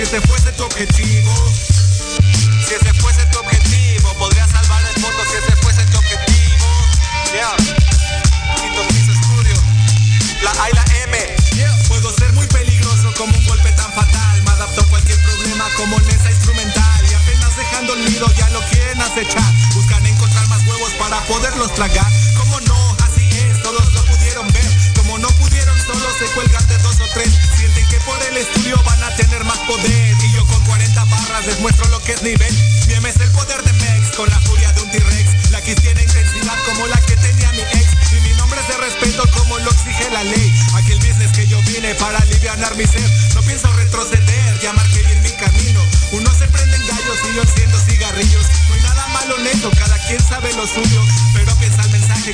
si ese fuese tu objetivo. Si ese fuese tu objetivo, podría salvar el mundo si ese fuese tu objetivo. Yeah. Estudio. La A y la M. Puedo ser muy peligroso como un golpe tan fatal. Me adapto a cualquier problema como en esa instrumental. Y apenas dejando el nido ya lo quieren acechar. Buscan encontrar más huevos para poderlos tragar.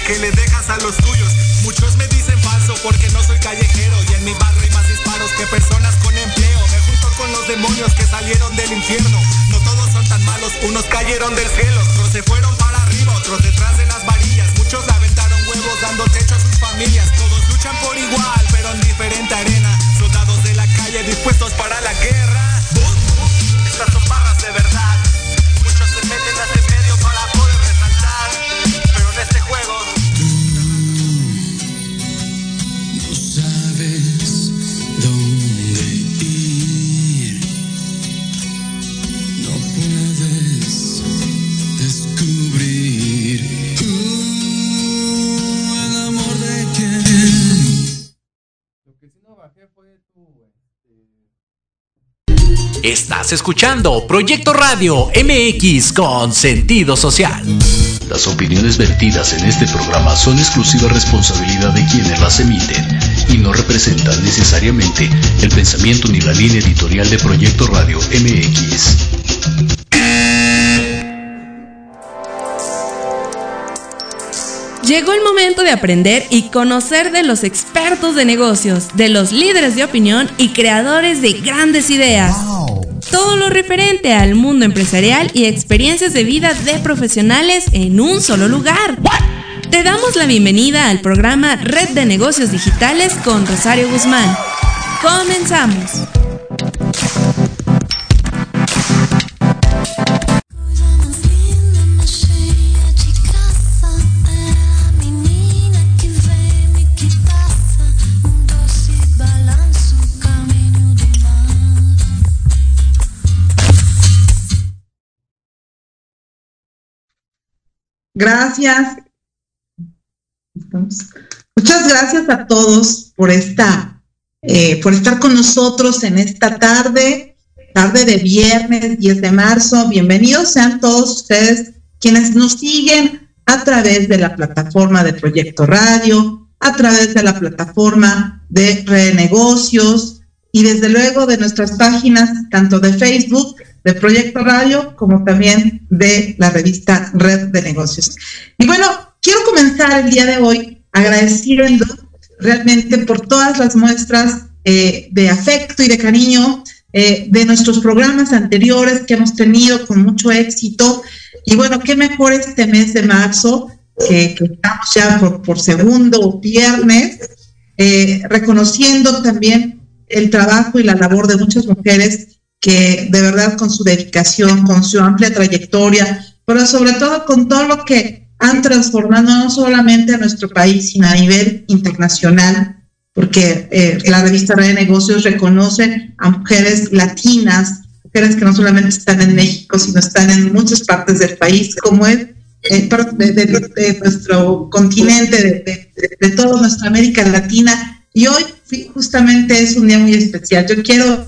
Que le dejas a los tuyos. Muchos me dicen falso porque no soy callejero. Y en mi barrio hay más disparos que personas con empleo. Me junto con los demonios que salieron del infierno. No todos son tan malos, unos cayeron del cielo. Otros se fueron para arriba, otros detrás de las varillas. Muchos aventaron huevos dando techo a sus familias. Todos luchan por igual, pero en diferente arena. Soldados de la calle dispuestos para la guerra. Estás escuchando Proyecto Radio MX con sentido social. Las opiniones vertidas en este programa son exclusiva responsabilidad de quienes las emiten y no representan necesariamente el pensamiento ni la línea editorial de Proyecto Radio MX. Llegó el momento de aprender y conocer de los expertos de negocios, de los líderes de opinión y creadores de grandes ideas. Todo lo referente al mundo empresarial y experiencias de vida de profesionales en un solo lugar. Te damos la bienvenida al programa Red de Negocios Digitales con Rosario Guzmán. Comenzamos. Gracias. Muchas gracias a todos por esta, eh, por estar con nosotros en esta tarde, tarde de viernes 10 de marzo. Bienvenidos sean todos ustedes quienes nos siguen a través de la plataforma de Proyecto Radio, a través de la plataforma de Renegocios y desde luego de nuestras páginas tanto de Facebook de Proyecto Radio como también de la revista Red de Negocios. Y bueno, quiero comenzar el día de hoy agradeciendo realmente por todas las muestras eh, de afecto y de cariño eh, de nuestros programas anteriores que hemos tenido con mucho éxito. Y bueno, qué mejor este mes de marzo, que, que estamos ya por, por segundo viernes, eh, reconociendo también el trabajo y la labor de muchas mujeres que de verdad con su dedicación, con su amplia trayectoria, pero sobre todo con todo lo que han transformado no solamente a nuestro país, sino a nivel internacional, porque eh, la revista Red de Negocios reconoce a mujeres latinas, mujeres que no solamente están en México, sino están en muchas partes del país, como es eh, de, de- de nuestro continente, de, de- toda nuestra América Latina. Y hoy justamente es un día muy especial. Yo quiero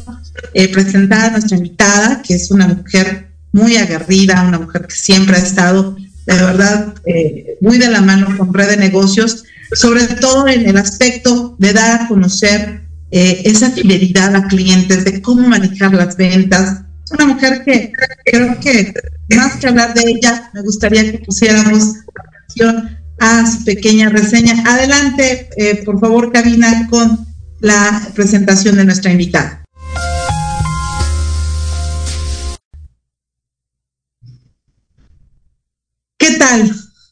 eh, presentar a nuestra invitada, que es una mujer muy aguerrida, una mujer que siempre ha estado de verdad eh, muy de la mano con Red de Negocios, sobre todo en el aspecto de dar a conocer eh, esa fidelidad a clientes, de cómo manejar las ventas. Es una mujer que creo que más que hablar de ella, me gustaría que pusiéramos atención a su pequeña reseña. Adelante, eh, por favor, Karina, con la presentación de nuestra invitada.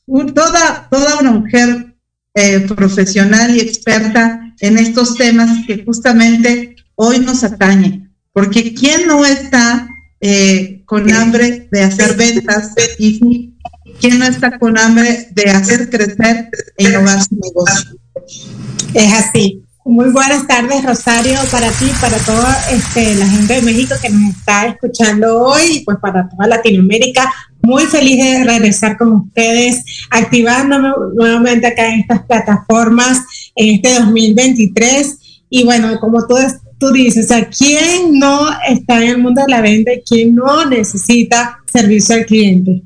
Toda, toda una mujer eh, profesional y experta en estos temas que justamente hoy nos atañen, porque ¿quién no está eh, con hambre de hacer ventas y quién no está con hambre de hacer crecer e innovar su negocio? Es así. Muy buenas tardes, Rosario, para ti, para toda este, la gente de México que nos está escuchando hoy, y pues para toda Latinoamérica. Muy feliz de regresar con ustedes, activándome nuevamente acá en estas plataformas en este 2023. Y bueno, como tú, tú dices, o sea, ¿quién no está en el mundo de la venta y quién no necesita servicio al cliente?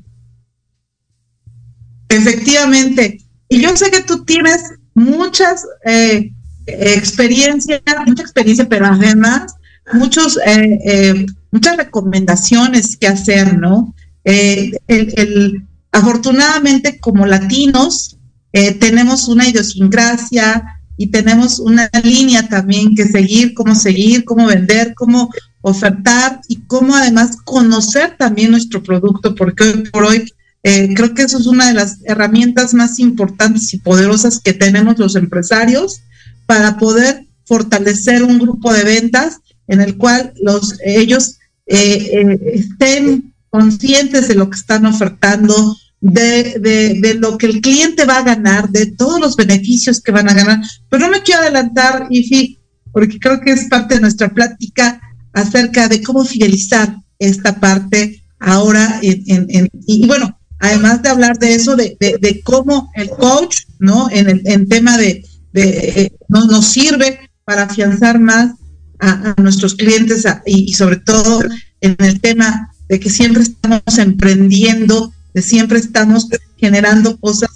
Efectivamente. Y yo sé que tú tienes muchas eh, experiencias, mucha experiencia, pero además muchos, eh, eh, muchas recomendaciones que hacer, ¿no? Eh, el, afortunadamente, como latinos, eh, tenemos una idiosincrasia y tenemos una línea también que seguir, cómo seguir, cómo vender, cómo ofertar y cómo además conocer también nuestro producto, porque hoy por hoy eh, creo que eso es una de las herramientas más importantes y poderosas que tenemos los empresarios para poder fortalecer un grupo de ventas en el cual los ellos eh, eh, estén conscientes de lo que están ofertando, de, de, lo que el cliente va a ganar, de todos los beneficios que van a ganar. Pero no me quiero adelantar, Ifi, porque creo que es parte de nuestra plática acerca de cómo fidelizar esta parte ahora y, bueno, además de hablar de eso, de, de, cómo el coach, ¿no? En el en tema de, eh, no, nos sirve para afianzar más a, nuestros clientes y, sobre todo en el tema de que siempre estamos emprendiendo, de siempre estamos generando cosas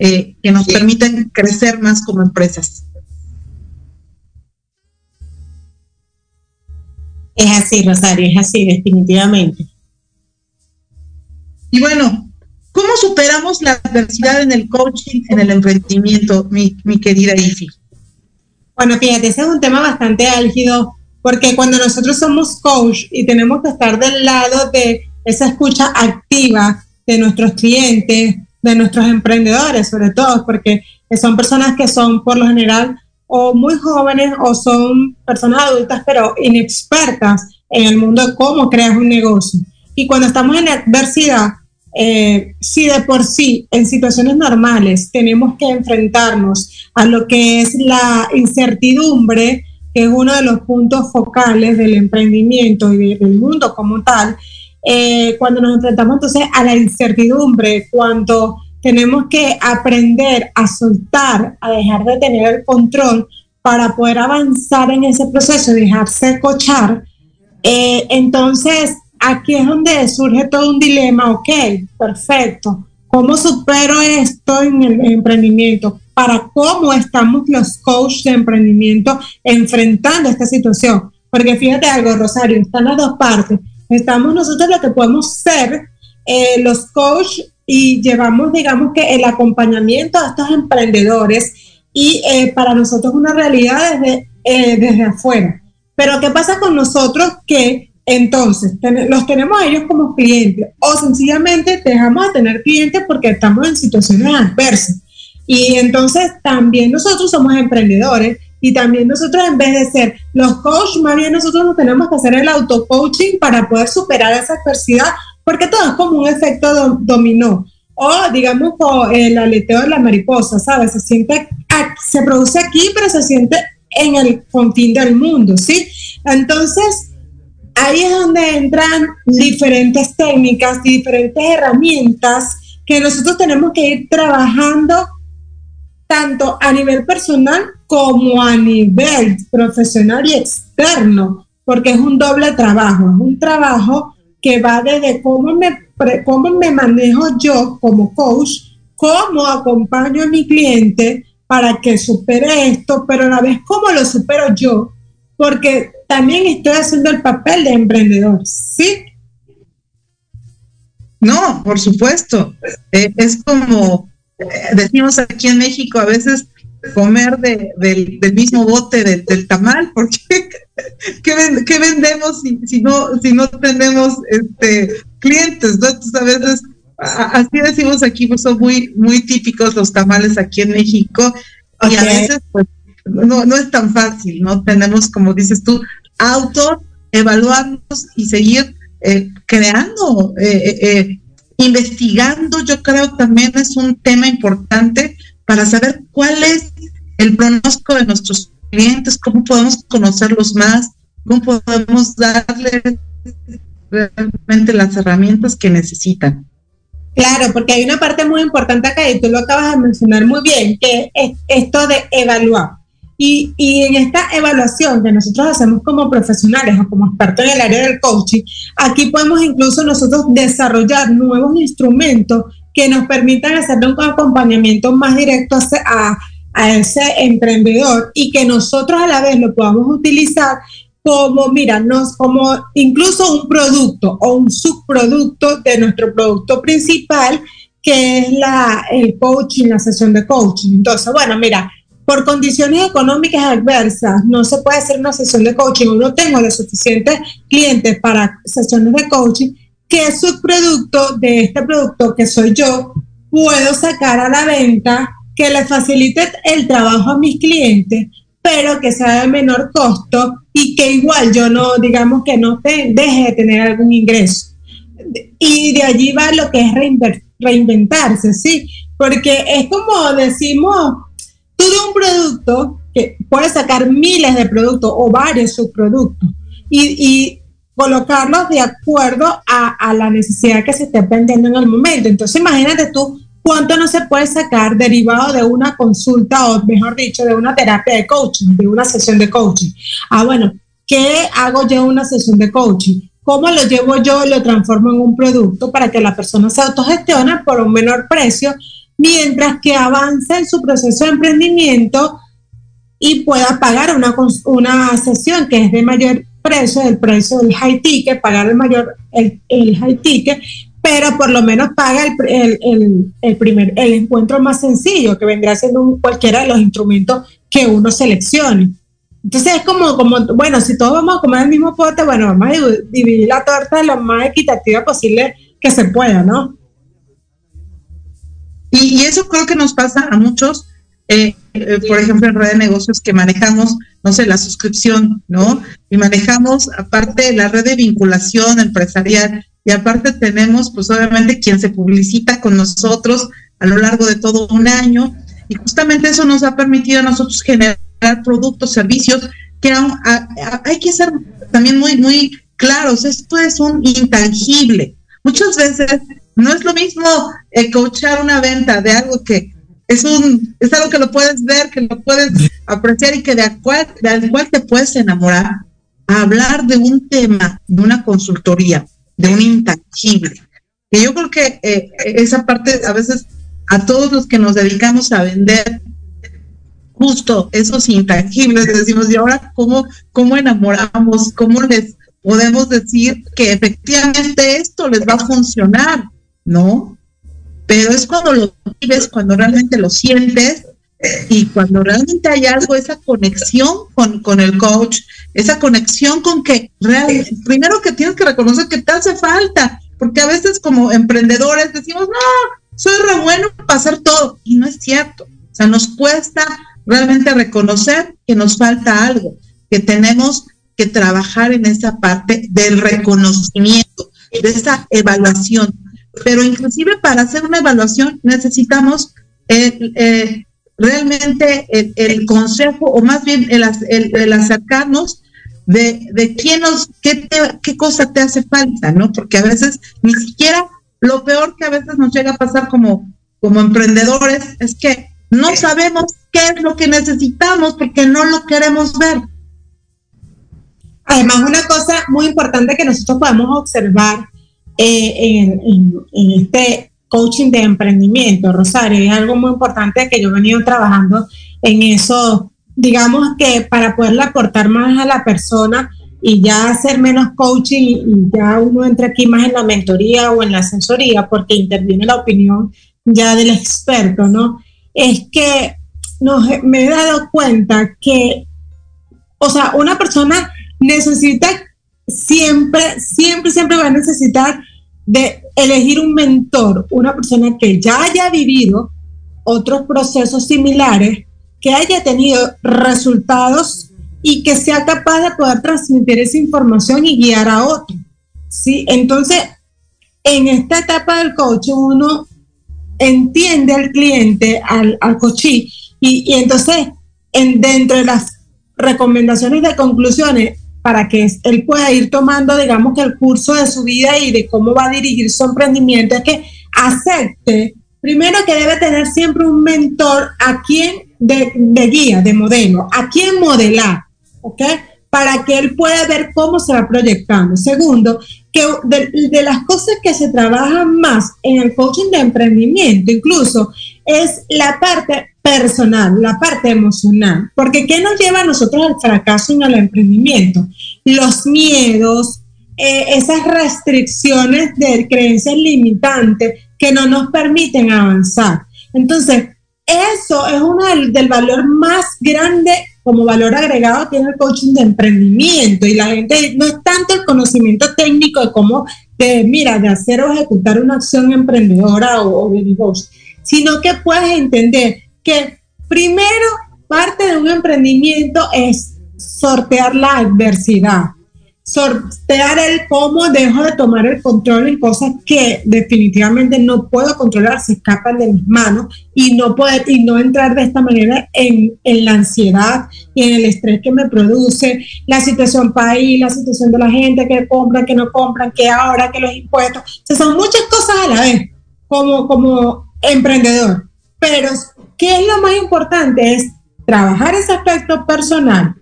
eh, que nos permiten crecer más como empresas. Es así, Rosario, es así, definitivamente. Y bueno, ¿cómo superamos la adversidad en el coaching, en el emprendimiento, mi, mi querida Ifi? Bueno, fíjate, ese es un tema bastante álgido porque cuando nosotros somos coach y tenemos que estar del lado de esa escucha activa de nuestros clientes, de nuestros emprendedores, sobre todo, porque son personas que son por lo general o muy jóvenes o son personas adultas, pero inexpertas en el mundo de cómo creas un negocio. Y cuando estamos en adversidad, eh, si de por sí en situaciones normales tenemos que enfrentarnos a lo que es la incertidumbre, que es uno de los puntos focales del emprendimiento y del mundo como tal, eh, cuando nos enfrentamos entonces a la incertidumbre, cuando tenemos que aprender a soltar, a dejar de tener el control para poder avanzar en ese proceso, dejarse cochar, eh, entonces aquí es donde surge todo un dilema, ok, perfecto, ¿cómo supero esto en el emprendimiento? Para cómo estamos los coaches de emprendimiento enfrentando esta situación. Porque fíjate algo, Rosario, están las dos partes estamos nosotros lo que podemos ser eh, los coach y llevamos, digamos que el acompañamiento a estos emprendedores y eh, para nosotros una realidad desde, eh, desde afuera. Pero ¿qué pasa con nosotros que entonces los tenemos a ellos como clientes o sencillamente dejamos de tener clientes porque estamos en situaciones adversas? Y entonces también nosotros somos emprendedores y también nosotros en vez de ser los coach, más bien nosotros nos tenemos que hacer el auto-coaching para poder superar esa adversidad, porque todo es como un efecto do dominó. O digamos el aleteo de la mariposa, ¿sabes? Se siente, se produce aquí, pero se siente en el confín del mundo, ¿sí? Entonces, ahí es donde entran diferentes técnicas, diferentes herramientas que nosotros tenemos que ir trabajando tanto a nivel personal como a nivel profesional y externo, porque es un doble trabajo, es un trabajo que va desde cómo me, cómo me manejo yo como coach, cómo acompaño a mi cliente para que supere esto, pero a la vez cómo lo supero yo, porque también estoy haciendo el papel de emprendedor, ¿sí? No, por supuesto. Eh, es como eh, decimos aquí en México, a veces comer de, de, del mismo bote de, del tamal, porque ¿qué, qué vendemos si, si, no, si no tenemos este, clientes? ¿no? Entonces a veces, así decimos aquí, pues son muy, muy típicos los tamales aquí en México, y a veces pues no, no es tan fácil, ¿no? Tenemos, como dices tú, auto evaluarnos y seguir eh, creando, eh, eh, investigando, yo creo también es un tema importante para saber cuál es el pronóstico de nuestros clientes, cómo podemos conocerlos más, cómo podemos darles realmente las herramientas que necesitan. Claro, porque hay una parte muy importante acá y tú lo acabas de mencionar muy bien, que es esto de evaluar. Y, y en esta evaluación que nosotros hacemos como profesionales o como expertos en el área del coaching, aquí podemos incluso nosotros desarrollar nuevos instrumentos que nos permitan hacerle un acompañamiento más directo a, a ese emprendedor y que nosotros a la vez lo podamos utilizar como, mira, nos, como incluso un producto o un subproducto de nuestro producto principal, que es la, el coaching, la sesión de coaching. Entonces, bueno, mira, por condiciones económicas adversas, no se puede hacer una sesión de coaching o no tengo los suficientes clientes para sesiones de coaching, ¿qué subproducto de este producto que soy yo puedo sacar a la venta que le facilite el trabajo a mis clientes, pero que sea de menor costo y que igual yo no, digamos que no te, deje de tener algún ingreso? Y de allí va lo que es reinventarse, ¿sí? Porque es como decimos, tú de un producto que puedes sacar miles de productos o varios subproductos y, colocarlos de acuerdo a, a la necesidad que se esté vendiendo en el momento. Entonces imagínate tú cuánto no se puede sacar derivado de una consulta o mejor dicho, de una terapia de coaching, de una sesión de coaching. Ah, bueno, ¿qué hago yo en una sesión de coaching? ¿Cómo lo llevo yo y lo transformo en un producto para que la persona se autogestione por un menor precio mientras que avanza en su proceso de emprendimiento y pueda pagar una, una sesión que es de mayor precio, el precio del high ticket, pagar el mayor, el, high ticket, pero por lo menos paga el, el, el, primer, el encuentro más sencillo, que vendrá siendo cualquiera de los instrumentos que uno seleccione. Entonces es como, como, bueno, si todos vamos a comer el mismo pote, bueno, vamos a div- dividir la torta de lo más equitativa posible que se pueda, ¿no? Y, y eso creo que nos pasa a muchos, eh, eh, por ejemplo, en red de negocios que manejamos, no sé, la suscripción, ¿no? Y manejamos aparte la red de vinculación empresarial y aparte tenemos, pues obviamente, quien se publicita con nosotros a lo largo de todo un año y justamente eso nos ha permitido a nosotros generar productos, servicios que aún- a- a- hay que ser también muy, muy claros, esto es un intangible. Muchas veces no es lo mismo eh, coachar una venta de algo que es un es algo que lo puedes ver, que lo puedes apreciar y que de cual, del cual te puedes enamorar, a hablar de un tema, de una consultoría, de un intangible. Que yo creo que eh, esa parte a veces a todos los que nos dedicamos a vender justo esos intangibles, decimos, ¿y ahora cómo, cómo enamoramos? ¿Cómo les podemos decir que efectivamente esto les va a funcionar? ¿No? Pero es cuando lo vives, cuando realmente lo sientes y cuando realmente hay algo, esa conexión con, con el coach, esa conexión con que real, primero que tienes que reconocer que te hace falta, porque a veces como emprendedores decimos, no, soy re bueno para hacer todo, y no es cierto. O sea, nos cuesta realmente reconocer que nos falta algo, que tenemos que trabajar en esa parte del reconocimiento, de esa evaluación. Pero inclusive para hacer una evaluación necesitamos eh, eh, realmente el, el, consejo, o más bien el, el, el acercarnos de, quién nos, qué, te, qué cosa te hace falta, ¿no? Porque a veces ni siquiera lo peor que a veces nos llega a pasar como, como emprendedores es que no sabemos qué es lo que necesitamos porque no lo queremos ver. Además, una cosa muy importante que nosotros podemos observar en, este coaching de emprendimiento, Rosario, es algo muy importante que yo he venido trabajando en eso, digamos que para poderle aportar más a la persona y ya hacer menos coaching y, ya uno entra aquí más en la mentoría o en la asesoría porque interviene la opinión ya del experto, ¿no? Es que nos, me he dado cuenta que, o sea, una persona necesita siempre, siempre, siempre va a necesitar de elegir un mentor, una persona que ya haya vivido otros procesos similares, que haya tenido resultados y que sea capaz de poder transmitir esa información y guiar a otro. ¿sí? Entonces, en esta etapa del coaching, uno entiende al cliente, al, al y, y entonces, en, dentro de las recomendaciones de conclusiones, para que él pueda ir tomando, digamos, que el curso de su vida y de cómo va a dirigir su emprendimiento, es que acepte, primero que debe tener siempre un mentor a quien de, guía, de modelo, a quien modelar, ¿ok? Para que él pueda ver cómo se va proyectando. Segundo, que de, las cosas que se trabajan más en el coaching de emprendimiento, incluso, es la parte personal, la parte emocional. Porque ¿qué nos lleva a nosotros al fracaso en el emprendimiento? Los miedos, eh, esas restricciones de creencias limitantes que no nos permiten avanzar. Entonces, eso es uno del, del valor más grande como valor agregado tiene el coaching de emprendimiento y la gente no es tanto el conocimiento técnico de cómo, de, mira, de hacer o ejecutar una acción emprendedora o, o de negocio, sino que puedes entender que primero parte de un emprendimiento es sortear la adversidad, sortear el cómo dejo de tomar el control en cosas que definitivamente no puedo controlar, se escapan de mis manos y no poder y no entrar de esta manera en, en la ansiedad y en el estrés que me produce la situación país, la situación de la gente que compra, que no compran, que ahora, que los impuestos, o son muchas cosas a la vez como, como emprendedor. Pero, ¿qué es lo más importante? Es trabajar ese aspecto personal,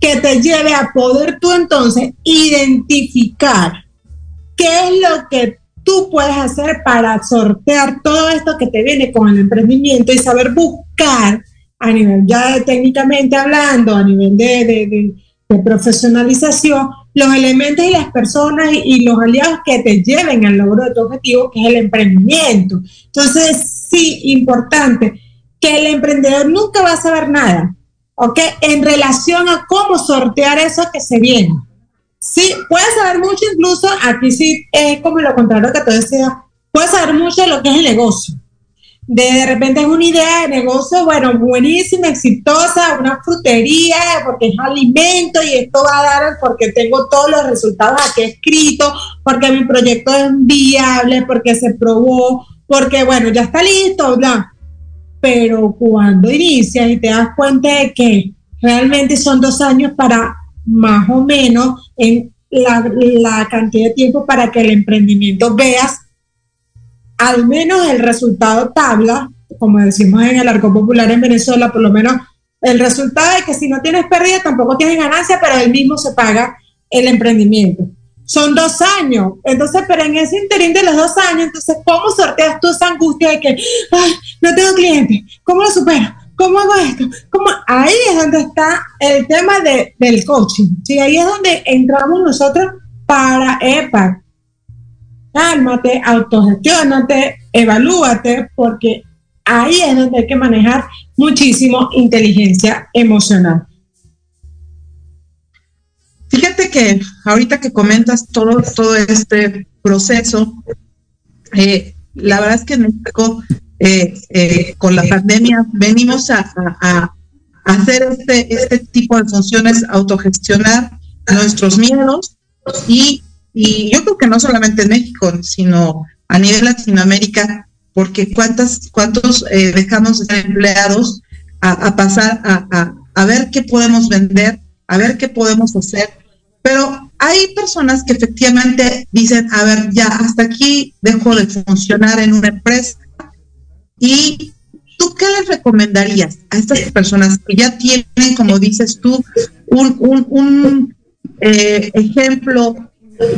que te lleve a poder tú entonces identificar qué es lo que tú puedes hacer para sortear todo esto que te viene con el emprendimiento y saber buscar a nivel ya de, técnicamente hablando, a nivel de, de, profesionalización, los elementos y las personas y, los aliados que te lleven al logro de tu objetivo, que es el emprendimiento. Entonces, sí, importante, que el emprendedor nunca va a saber nada, ¿ok? En relación a cómo sortear eso que se viene. Sí, puedes saber mucho, incluso aquí sí es como lo contrario que tú decías, puedes saber mucho de lo que es el negocio. De, de repente es una idea de negocio, bueno, buenísima, exitosa, una frutería, porque es alimento y esto va a dar porque tengo todos los resultados aquí escritos, porque mi proyecto es viable, porque se probó, porque bueno, ya está listo, bla. Pero cuando inicias y te das cuenta de que realmente son dos años para más o menos en la, la, cantidad de tiempo para que el emprendimiento veas al menos el resultado tabla, como decimos en el arco popular en Venezuela, por lo menos el resultado de que si no tienes pérdida tampoco tienes ganancia, pero el mismo se paga el emprendimiento son dos años. Entonces, pero en ese interín de los dos años, entonces, ¿cómo sorteas tú esa angustia de que, no tengo clientes? ¿Cómo lo supero? ¿Cómo hago esto? Ahí es donde está el tema de, del coaching. Ahí es donde entramos nosotros para EPAC. Cálmate, autogestionate, evalúate, porque ahí es donde hay que manejar muchísimo inteligencia emocional. Fíjate que ahorita que comentas todo, todo este proceso, eh, la verdad es que en México, eh, eh, con la pandemia, venimos a, a, a, hacer este, este tipo de funciones, autogestionar nuestros miedos y, y yo creo que no solamente en México, sino a nivel Latinoamérica, porque cuántas, cuántos eh, dejamos de ser empleados a, pasar a, a, a ver qué podemos vender, a ver qué podemos hacer. Pero hay personas que efectivamente dicen, a ver, ya hasta aquí dejo de funcionar en una empresa. ¿Y tú qué les recomendarías a estas personas que ya tienen, como dices tú, un, un, un eh, ejemplo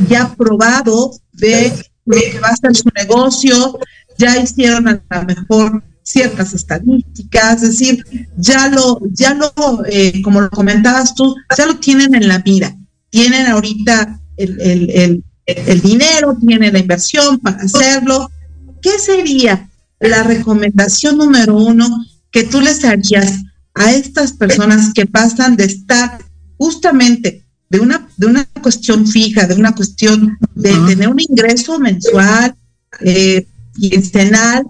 ya probado de lo que va a ser su negocio, ya hicieron a lo mejor ciertas estadísticas, es decir, ya lo, ya lo, eh, como lo comentabas tú, ya lo tienen en la mira, tienen ahorita el, el, el, el dinero, tienen la inversión para hacerlo. ¿Qué sería la recomendación número uno que tú les harías a estas personas que pasan de estar justamente de una, de una cuestión fija, de una cuestión de uh -huh. tener un ingreso mensual, eh, quincenal,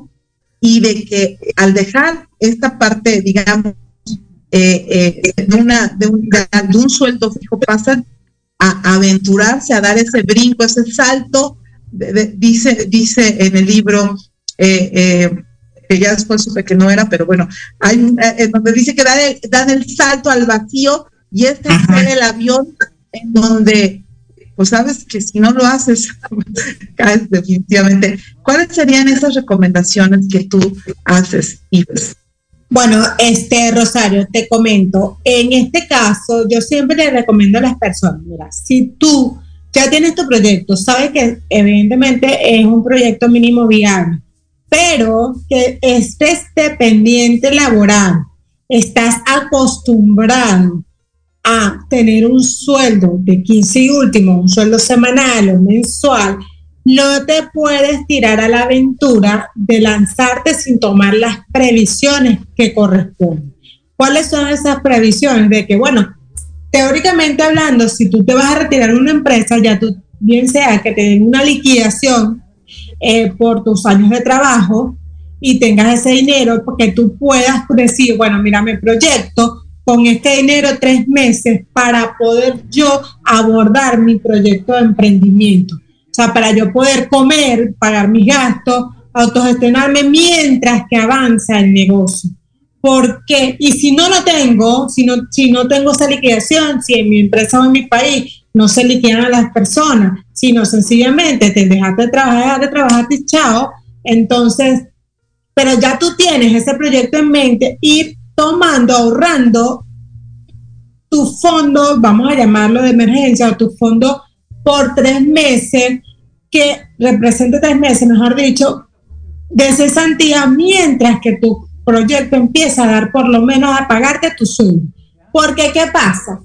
y de que al dejar esta parte, digamos, eh, eh, de, una, de, un, de, de un sueldo fijo, pasan a aventurarse, a dar ese brinco, ese salto. De, dice, dice en el libro, eh, eh, que ya después supe que no era, pero bueno, hay donde dice que dan el, dan el, salto al vacío y este es el avión en donde, pues sabes que si no lo haces, caes definitivamente. ¿Cuáles serían esas recomendaciones que tú haces, Ives? Bueno, este Rosario, te comento, en este caso yo siempre le recomiendo a las personas, mira, si tú ya tienes tu proyecto, sabes que evidentemente es un proyecto mínimo viable, pero que estés dependiente laboral, estás acostumbrado a tener un sueldo de 15 y último, un sueldo semanal o mensual, no te puedes tirar a la aventura de lanzarte sin tomar las previsiones que corresponden. ¿Cuáles son esas previsiones? De que, bueno, teóricamente hablando, si tú te vas a retirar una empresa, ya tú, bien sea que te den una liquidación eh, por tus años de trabajo y tengas ese dinero, porque tú puedas decir, bueno, mira, me proyecto con este dinero tres meses para poder yo abordar mi proyecto de emprendimiento. O sea, para yo poder comer, pagar mis gastos, autogestionarme mientras que avanza el negocio. Porque, y si no lo tengo, si no, si no tengo esa liquidación, si en mi empresa o en mi país no se liquidan a las personas, sino sencillamente te dejaste de trabajar, de trabajar, y chao, entonces, pero ya tú tienes ese proyecto en mente, ir tomando, ahorrando tu fondo, vamos a llamarlo de emergencia, o tu fondo por tres meses, que represente tres meses, mejor dicho, de cesantía, mientras que tu proyecto empieza a dar por lo menos a pagarte tu sueldo. Porque, ¿qué pasa?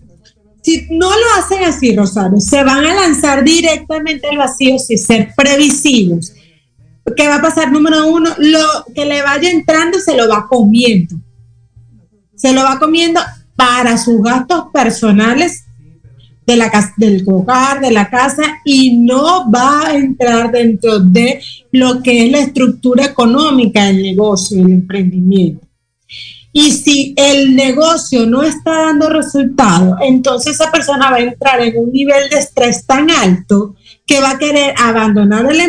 Si no lo hacen así, Rosario, se van a lanzar directamente al vacío sin ser previsivos. ¿Qué va a pasar? Número uno, lo que le vaya entrando se lo va comiendo. Se lo va comiendo para sus gastos personales de la casa, del hogar, de la casa, y no va a entrar dentro de lo que es la estructura económica del negocio, el emprendimiento. Y si el negocio no está dando resultado, entonces esa persona va a entrar en un nivel de estrés tan alto que va a querer abandonar el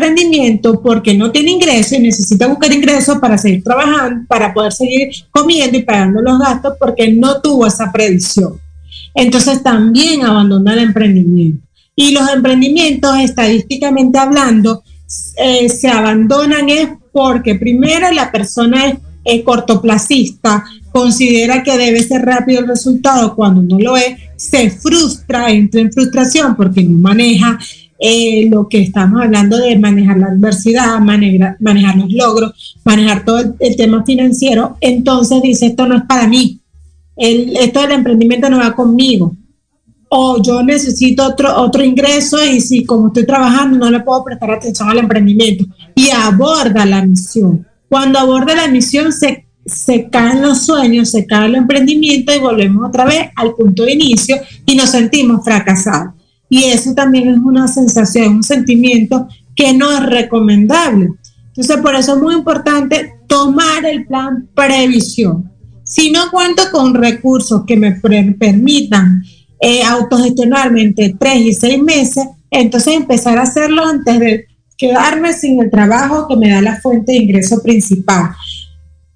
emprendimiento porque no tiene ingreso y necesita buscar ingresos para seguir trabajando, para poder seguir comiendo y pagando los gastos porque no tuvo esa previsión entonces también abandona el emprendimiento. Y los emprendimientos, estadísticamente hablando, eh, se abandonan es porque primero la persona es, es, cortoplacista, considera que debe ser rápido el resultado cuando no lo es, se frustra, entra en frustración porque no maneja eh, lo que estamos hablando de manejar la adversidad, manejar, los logros, manejar todo el, el tema financiero, entonces dice esto no es para mí, el, esto del emprendimiento no va conmigo. O yo necesito otro, otro ingreso y si como estoy trabajando no le puedo prestar atención al emprendimiento. Y aborda la misión. Cuando aborda la misión se, se caen los sueños, se cae el emprendimiento y volvemos otra vez al punto de inicio y nos sentimos fracasados. Y eso también es una sensación, un sentimiento que no es recomendable. Entonces, por eso es muy importante tomar el plan previsión si no cuento con recursos que me permitan eh, autogestionarme entre tres y seis meses, entonces empezar a hacerlo antes de quedarme sin el trabajo que me da la fuente de ingreso principal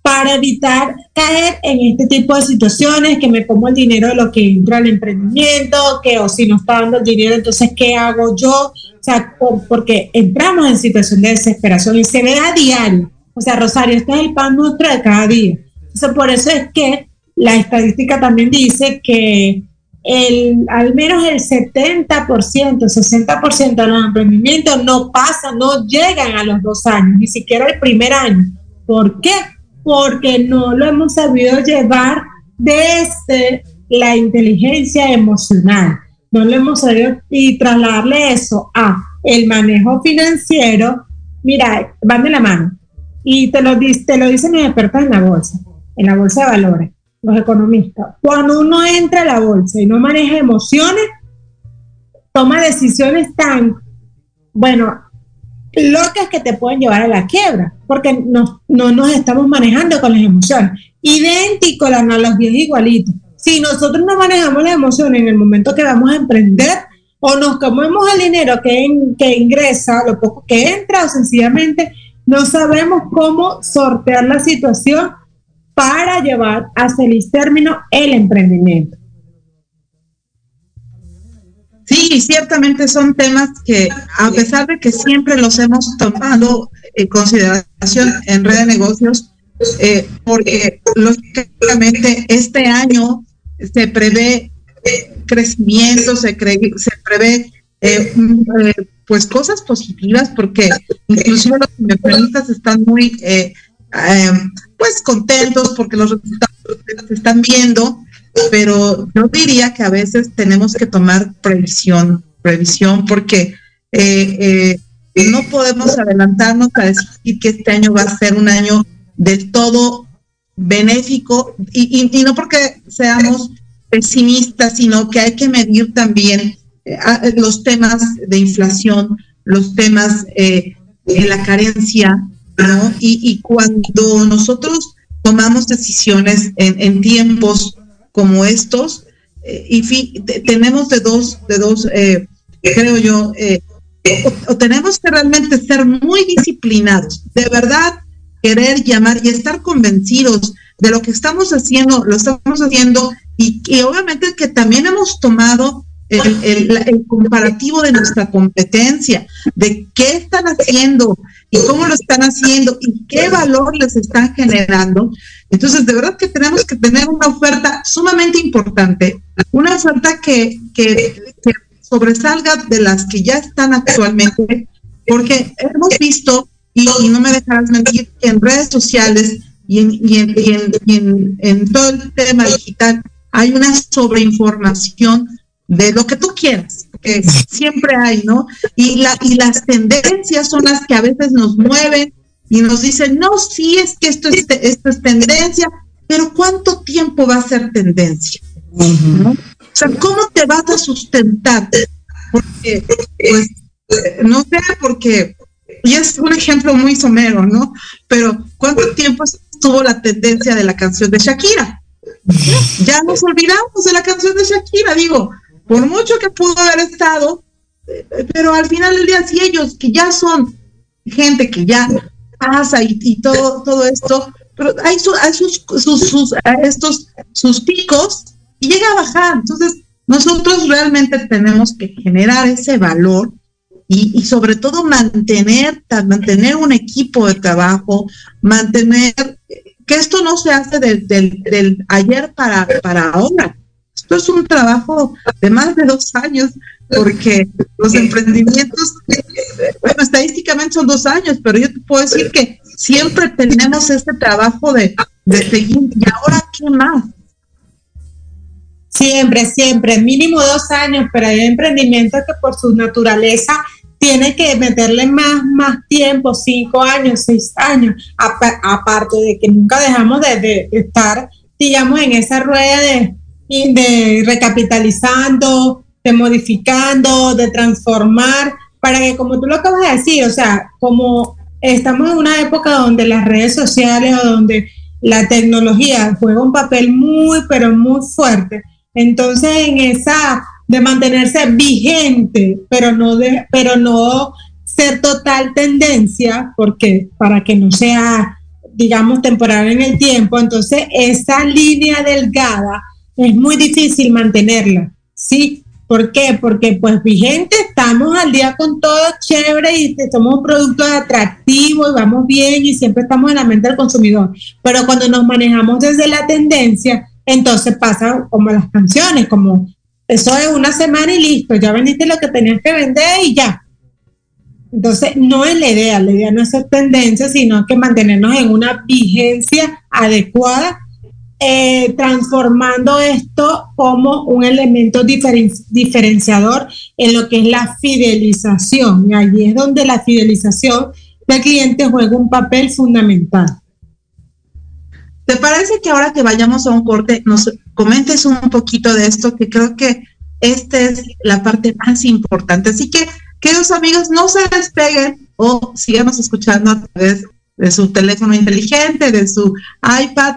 para evitar caer en este tipo de situaciones, que me como el dinero de lo que entra al emprendimiento, que o si no está dando el dinero, entonces ¿qué hago yo? O sea, por, porque entramos en situación de desesperación y se ve a diario. O sea, Rosario, este es el pan nuestro de cada día. Entonces, por eso es que la estadística también dice que el, al menos el 70%, 60% de los emprendimientos no pasan, no llegan a los dos años, ni siquiera el primer año. ¿Por qué? Porque no lo hemos sabido llevar desde la inteligencia emocional. No lo hemos sabido y trasladarle eso a el manejo financiero. Mira, van de la mano. Y te lo, te lo dicen los expertos en la bolsa en la bolsa de valores, los economistas, cuando uno entra a la bolsa y no maneja emociones, toma decisiones tan, bueno, locas que te pueden llevar a la quiebra, porque no, no nos estamos manejando con las emociones. Idéntico, la analogía es igualito. Si nosotros no manejamos las emociones en el momento que vamos a emprender, o nos comemos el dinero que, que ingresa, lo poco que entra, o sencillamente no sabemos cómo sortear la situación para llevar a feliz término el emprendimiento. Sí, ciertamente son temas que, a pesar de que siempre los hemos tomado en consideración en red de negocios, eh, porque lógicamente este año se prevé crecimiento, se, cree, se prevé eh, eh, pues cosas positivas, porque inclusive los inversionistas están muy eh, eh, pues contentos porque los resultados se están viendo pero yo diría que a veces tenemos que tomar previsión, previsión, porque eh, eh, no podemos adelantarnos a decir que este año va a ser un año del todo benéfico, y, y- y no porque seamos pesimistas, sino que hay que medir también eh, los temas de inflación, los temas eh, de la carencia, ¿no? Y, y cuando nosotros tomamos decisiones en, en tiempos como estos, eh, y fi- te- tenemos de dos, de dos, eh, creo yo, eh, o, tenemos que realmente ser muy disciplinados, de verdad querer llamar y estar convencidos de lo que estamos haciendo, lo estamos haciendo, y, y obviamente que también hemos tomado el, el comparativo de nuestra competencia, de qué están haciendo y cómo lo están haciendo y qué valor les están generando. Entonces, de verdad que tenemos que tener una oferta sumamente importante, una oferta que, que, sobresalga de las que ya están actualmente, porque hemos visto, y, no me dejarás mentir, que en redes sociales y en, y en, en- en todo el tema digital hay una sobreinformación de lo que tú quieras, siempre hay, ¿no? Y, la, y las tendencias son las que a veces nos mueven y nos dicen, no, sí, es que esto es, esto es tendencia, pero ¿cuánto tiempo va a ser tendencia? O sea, ¿cómo te vas a sustentar? Porque, pues, no sé, porque, y es un ejemplo muy somero, ¿no? Pero ¿cuánto tiempo estuvo la tendencia de la canción de Shakira? Ya nos olvidamos de la canción de Shakira, digo, por mucho que pudo haber estado, eh, pero al final del día, si ellos que ya son gente que ya pasa y, y todo, todo esto, pero hay, su- hay sus, sus, sus- estos, sus picos y llega a bajar. Entonces, nosotros realmente tenemos que generar ese valor y, y sobre todo mantener, mantener un equipo de trabajo, mantener que esto no se hace del, del, del ayer para, para ahora. Esto es un trabajo de más de dos años, porque los emprendimientos, eh, bueno, estadísticamente son dos años, pero yo te puedo decir que siempre tenemos este trabajo de, de seguir, y ahora qué más. Siempre, siempre, mínimo dos años, pero hay emprendimientos que por su naturaleza tiene que meterle más, más tiempo, cinco años, seis años, apa- aparte de que nunca dejamos de, de estar, digamos, en esa rueda de, de recapitalizando, de modificando, de transformar, para que como tú lo acabas de decir, o sea, como estamos en una época donde las redes sociales o donde la tecnología juega un papel muy, pero muy fuerte, entonces en esa de mantenerse vigente, pero no de, pero no ser total tendencia, porque para que no sea, digamos, temporal en el tiempo, entonces esa línea delgada es muy difícil mantenerla, ¿sí? ¿Por qué? Porque pues vigente estamos al día con todo chévere y somos un producto atractivo y vamos bien y siempre estamos en la mente del consumidor. Pero cuando nos manejamos desde la tendencia, entonces pasa como las canciones, como eso es una semana y listo, ya vendiste lo que tenías que vender y ya. Entonces, no es la idea, la idea no es ser tendencia, sino que mantenernos en una vigencia adecuada, eh, transformando esto como un elemento diferen diferenciador en lo que es la fidelización. Y allí es donde la fidelización del cliente juega un papel fundamental. ¿Te parece que ahora que vayamos a un corte nos comentes un poquito de esto? Que creo que esta es la parte más importante. Así que, queridos amigos, no se despeguen o síganos escuchando a través de su teléfono inteligente, de su iPad,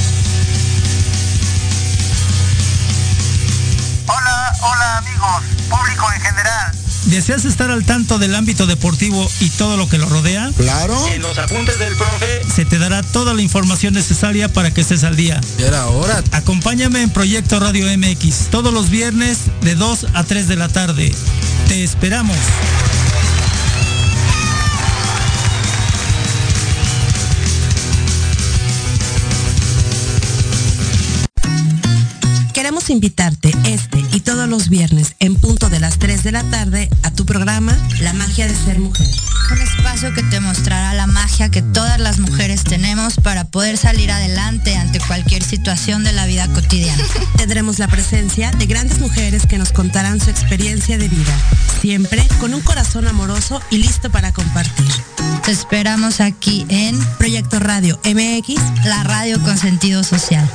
Hola, hola amigos, público en general. ¿Deseas estar al tanto del ámbito deportivo y todo lo que lo rodea? Claro. En los apuntes del profe. Se te dará toda la información necesaria para que estés al día. Era hora. Acompáñame en Proyecto Radio MX todos los viernes de 2 a 3 de la tarde. Te esperamos. Queremos invitarte este y todos los viernes en punto de las 3 de la tarde a tu programa La magia de ser mujer. Un espacio que te mostrará la magia que todas las mujeres tenemos para poder salir adelante ante cualquier situación de la vida cotidiana. Tendremos la presencia de grandes mujeres que nos contarán su experiencia de vida, siempre con un corazón amoroso y listo para compartir. Te esperamos aquí en Proyecto Radio MX, la radio con sentido social.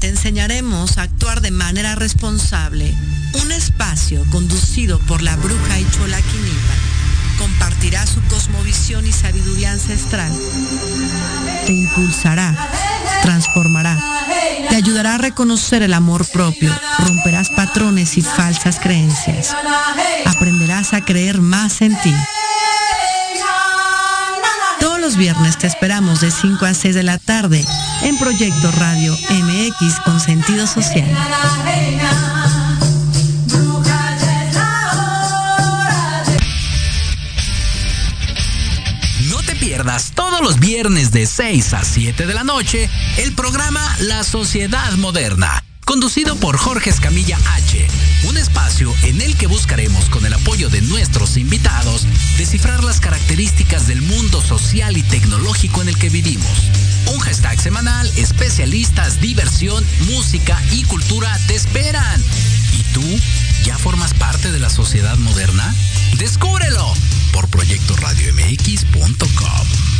Te enseñaremos a actuar de manera responsable. Un espacio conducido por la bruja Ichola Quinipa compartirá su cosmovisión y sabiduría ancestral. Te impulsará, transformará, te ayudará a reconocer el amor propio, romperás patrones y falsas creencias. Aprenderás a creer más en ti. Los viernes te esperamos de 5 a 6 de la tarde en Proyecto Radio MX con sentido social. No te pierdas todos los viernes de 6 a 7 de la noche el programa La Sociedad Moderna, conducido por Jorge Escamilla H. Un espacio en el que buscaremos con el apoyo de nuestros invitados descifrar las características del mundo social y tecnológico en el que vivimos. Un hashtag semanal, especialistas, diversión, música y cultura te esperan. ¿Y tú ya formas parte de la sociedad moderna? Descúbrelo por proyectoradiomx.com.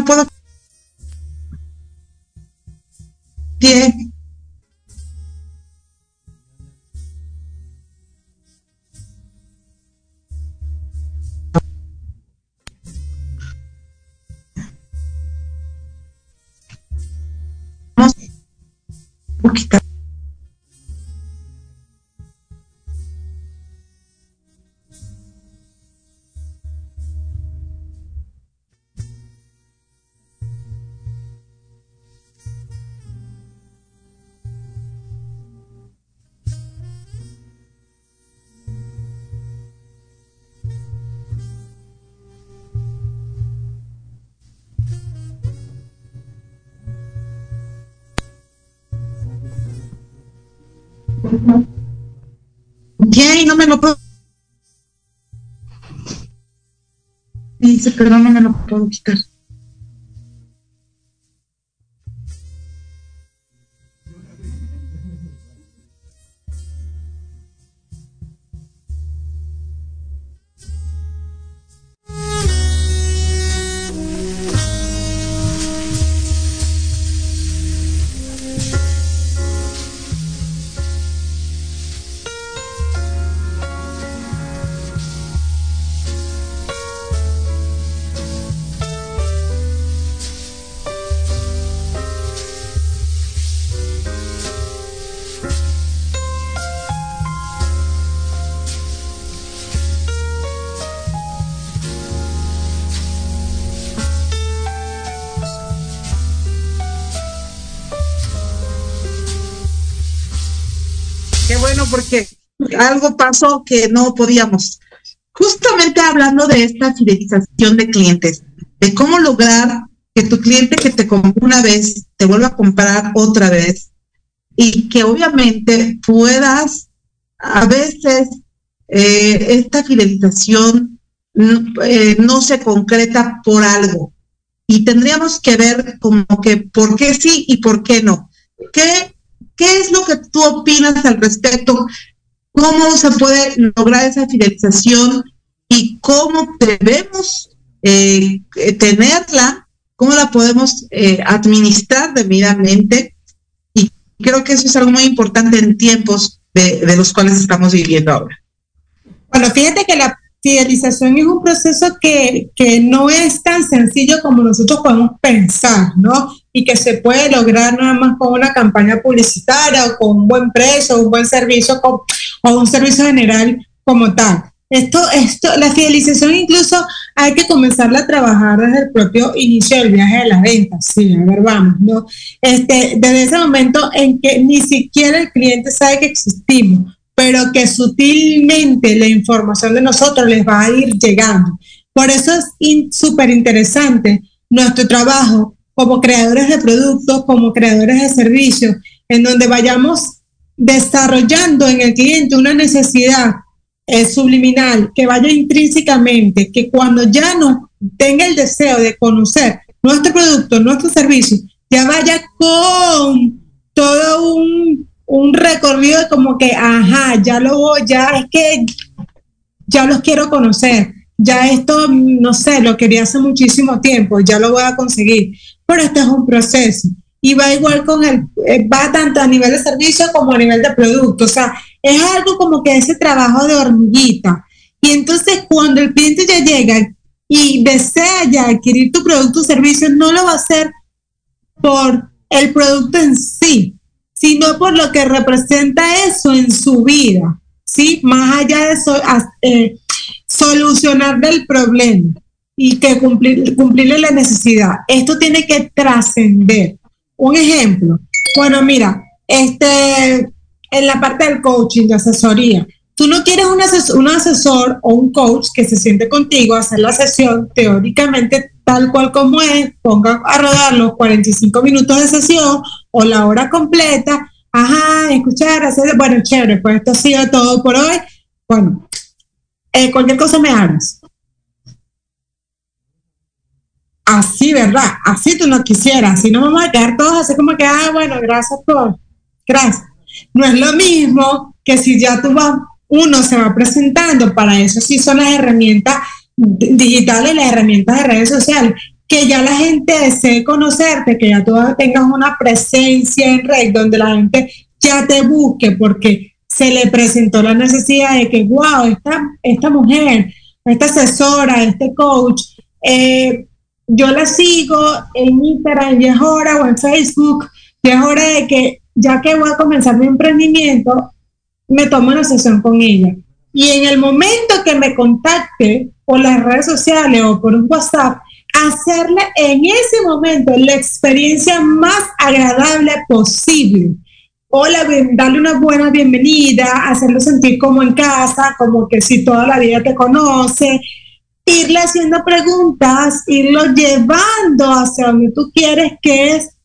no puedo. Dice, pero no me lo puedo quitar. Algo pasó que no podíamos. Justamente hablando de esta fidelización de clientes, de cómo lograr que tu cliente que te compró una vez te vuelva a comprar otra vez y que obviamente puedas a veces eh, esta fidelización no, eh, no se concreta por algo y tendríamos que ver como que por qué sí y por qué no. ¿Qué, qué es lo que tú opinas al respecto? ¿Cómo se puede lograr esa fidelización y cómo debemos eh, eh, tenerla? ¿Cómo la podemos eh, administrar debidamente? Y creo que eso es algo muy importante en tiempos de, de los cuales estamos viviendo ahora. Bueno, fíjate que la fidelización es un proceso que, que, no es tan sencillo como nosotros podemos pensar, ¿no? Y que se puede lograr nada más con una campaña publicitaria o con un buen precio, un buen servicio con, o un servicio general como tal. Esto, esto, la fidelización incluso hay que comenzarla a trabajar desde el propio inicio del viaje de las ventas. Sí, a ver, vamos, ¿no? Este, desde ese momento en que ni siquiera el cliente sabe que existimos pero que sutilmente la información de nosotros les va a ir llegando. Por eso es súper in, interesante nuestro trabajo como creadores de productos, como creadores de servicios, en donde vayamos desarrollando en el cliente una necesidad eh, subliminal que vaya intrínsecamente, que cuando ya nos tenga el deseo de conocer nuestro producto, nuestro servicio, ya vaya con todo un un recorrido como que, ajá, ya lo voy, ya es que ya los quiero conocer, ya esto, no sé, lo quería hace muchísimo tiempo, ya lo voy a conseguir, pero este es un proceso y va igual con el, va tanto a nivel de servicio como a nivel de producto, o sea, es algo como que ese trabajo de hormiguita. Y entonces cuando el cliente ya llega y desea ya adquirir tu producto o servicio, no lo va a hacer por el producto en sí, sino por lo que representa eso en su vida, ¿sí? Más allá de so, eh, solucionar el problema y que cumplir, cumplirle la necesidad. Esto tiene que trascender. Un ejemplo, bueno, mira, este, en la parte del coaching, de asesoría, tú no quieres un asesor, un asesor o un coach que se siente contigo a hacer la sesión teóricamente tal cual como es, ponga a rodar los 45 minutos de sesión o la hora completa, ajá, escuchar, hacer, bueno, chévere, pues esto ha sido todo por hoy. Bueno, eh, cualquier cosa me hagas. Así, ¿verdad? Así tú no quisieras, así no vamos a quedar todos así como que, ah, bueno, gracias por, gracias. No es lo mismo que si ya tú vas, uno se va presentando, para eso sí son las herramientas digitales, las herramientas de redes sociales, que ya la gente desee conocerte, que ya tú tengas una presencia en red donde la gente ya te busque porque se le presentó la necesidad de que, wow, esta, esta mujer, esta asesora, este coach, eh, yo la sigo en Instagram y es hora o en Facebook, y es hora de que ya que voy a comenzar mi emprendimiento, me tomo una sesión con ella. Y en el momento que me contacte por las redes sociales o por un WhatsApp, hacerle en ese momento la experiencia más agradable posible. Hola, darle una buena bienvenida, hacerlo sentir como en casa, como que si toda la vida te conoce, irle haciendo preguntas, irlo llevando hacia donde tú quieres, que es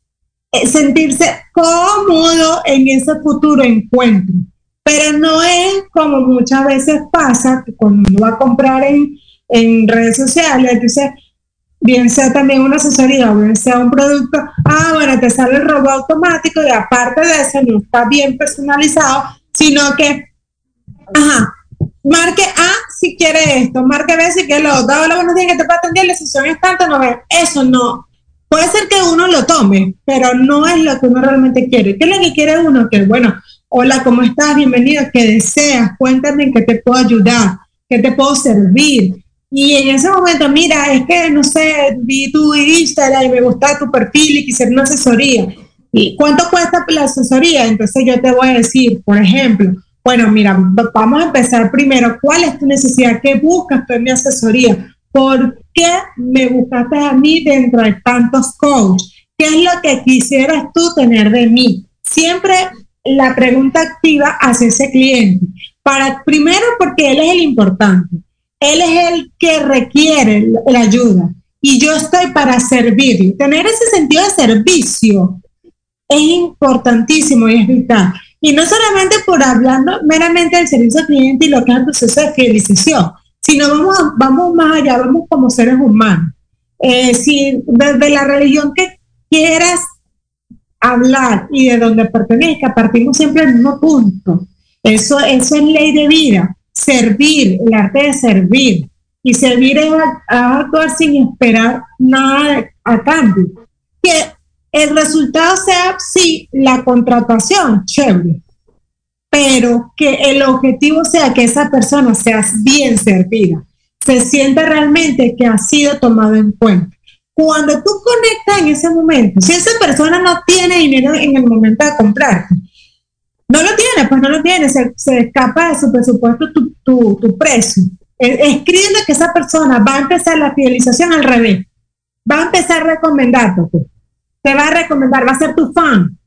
eh, sentirse cómodo en ese futuro encuentro. Pero no es como muchas veces pasa, que cuando uno va a comprar en, en redes sociales, entonces bien sea también una asesoría o bien sea un producto, ah, bueno, te sale el robot automático y aparte de eso no está bien personalizado, sino que, ajá, marque A si quiere esto, marque B si quiere lo otro, hola, buenos días, que te puedo atender, la sesión es tanto, no ve, eso no. Puede ser que uno lo tome, pero no es lo que uno realmente quiere. ¿Qué es lo que quiere uno? Que, bueno, hola, ¿cómo estás? Bienvenido, ¿qué deseas? Cuéntame en qué te puedo ayudar, qué te puedo servir y en ese momento, mira, es que, no sé, vi tu Instagram y me gusta tu perfil y quisiera una asesoría. ¿Y cuánto cuesta la asesoría? Entonces yo te voy a decir, por ejemplo, bueno, mira, vamos a empezar primero. ¿Cuál es tu necesidad? ¿Qué buscas tú en mi asesoría? ¿Por qué me buscaste a mí dentro de tantos coaches? ¿Qué es lo que quisieras tú tener de mí? Siempre la pregunta activa hacia ese cliente. Para, primero porque él es el importante, él es el que requiere la, ayuda y yo estoy para servirle. Tener ese sentido de servicio es importantísimo y es vital. Y no solamente por hablando meramente del servicio al cliente y lo que es el proceso de fidelización, sino vamos, vamos más allá, vamos como seres humanos. Eh, si desde la religión que quieras hablar y de donde pertenezca, partimos siempre del mismo punto. Eso, eso es ley de vida, servir, el arte de servir. Y servir es actuar sin esperar nada a cambio. Que el resultado sea, sí, la contratación, chévere, pero que el objetivo sea que esa persona sea bien servida, se sienta realmente que ha sido tomado en cuenta. Cuando tú conectas en ese momento, si esa persona no tiene dinero en el momento de comprarte, no lo tiene, pues no lo tiene, se, se escapa de su presupuesto tu, tu, tu precio. Escríbele que esa persona va a empezar la fidelización al revés, va a empezar a recomendarte, te va a recomendar, va a ser tu fan.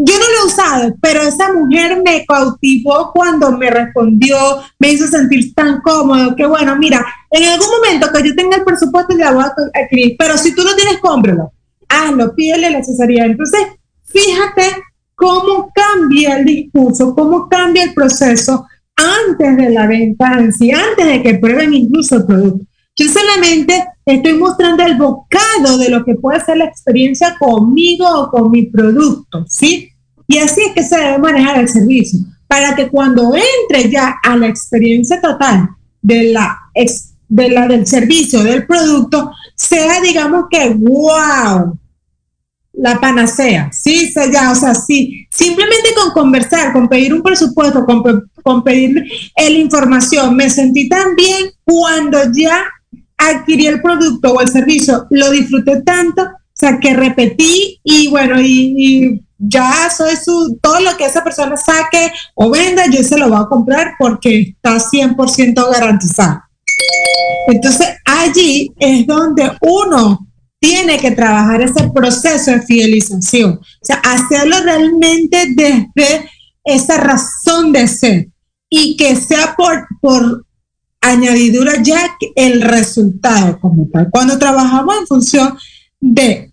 Yo no lo he usado, pero esa mujer me cautivó cuando me respondió, me hizo sentir tan cómodo, que bueno, mira, en algún momento que yo tenga el presupuesto ya voy a adquirir, pero si tú lo tienes, cómpralo, hazlo, pídele la asesoría. Entonces, fíjate cómo cambia el discurso, cómo cambia el proceso antes de la venta antes de que prueben incluso el producto. Yo solamente estoy mostrando el bocado de lo que puede ser la experiencia conmigo o con mi producto, ¿sí? Y así es que se debe manejar el servicio, para que cuando entre ya a la experiencia total de la, de la del servicio, del producto, sea, digamos que, wow, la panacea, sí, ya, o sea, sí, simplemente con conversar, con pedir un presupuesto, con, pe- con pedir la información, me sentí tan bien cuando ya adquirí el producto o el servicio, lo disfruté tanto, o sea, que repetí y bueno, y ya soy su, todo lo que esa persona saque o venda, yo se lo voy a comprar porque está 100% garantizado. Entonces allí es donde uno tiene que trabajar ese proceso de fidelización, o sea, hacerlo realmente desde esa razón de ser y que sea por, por añadidura ya el resultado como tal. Cuando trabajamos en función de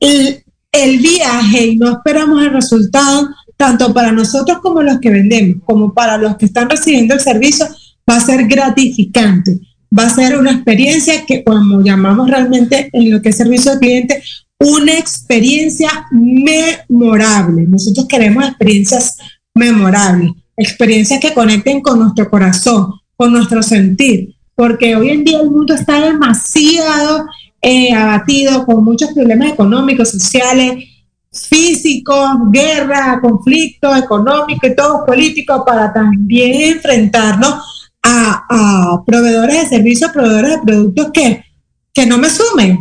el, el viaje y no esperamos el resultado, tanto para nosotros como los que vendemos, como para los que están recibiendo el servicio, va a ser gratificante. Va a ser una experiencia que, como llamamos realmente en lo que es servicio al cliente, una experiencia memorable. Nosotros queremos experiencias memorables, experiencias que conecten con nuestro corazón, con nuestro sentir, porque hoy en día el mundo está demasiado eh, abatido con muchos problemas económicos, sociales, físicos, guerra, conflicto económico y todo político para también enfrentarnos a, proveedores de servicios, proveedores de productos que, que no me sumen,